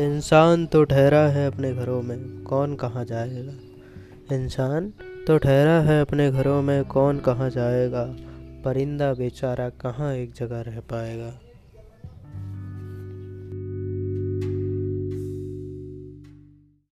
इंसान तो ठहरा है अपने घरों में, कौन कहाँ जाएगा? इंसान तो ठहरा है अपने घरों में, कौन कहाँ जाएगा? परिंदा बेचारा कहाँ एक जगह रह पाएगा?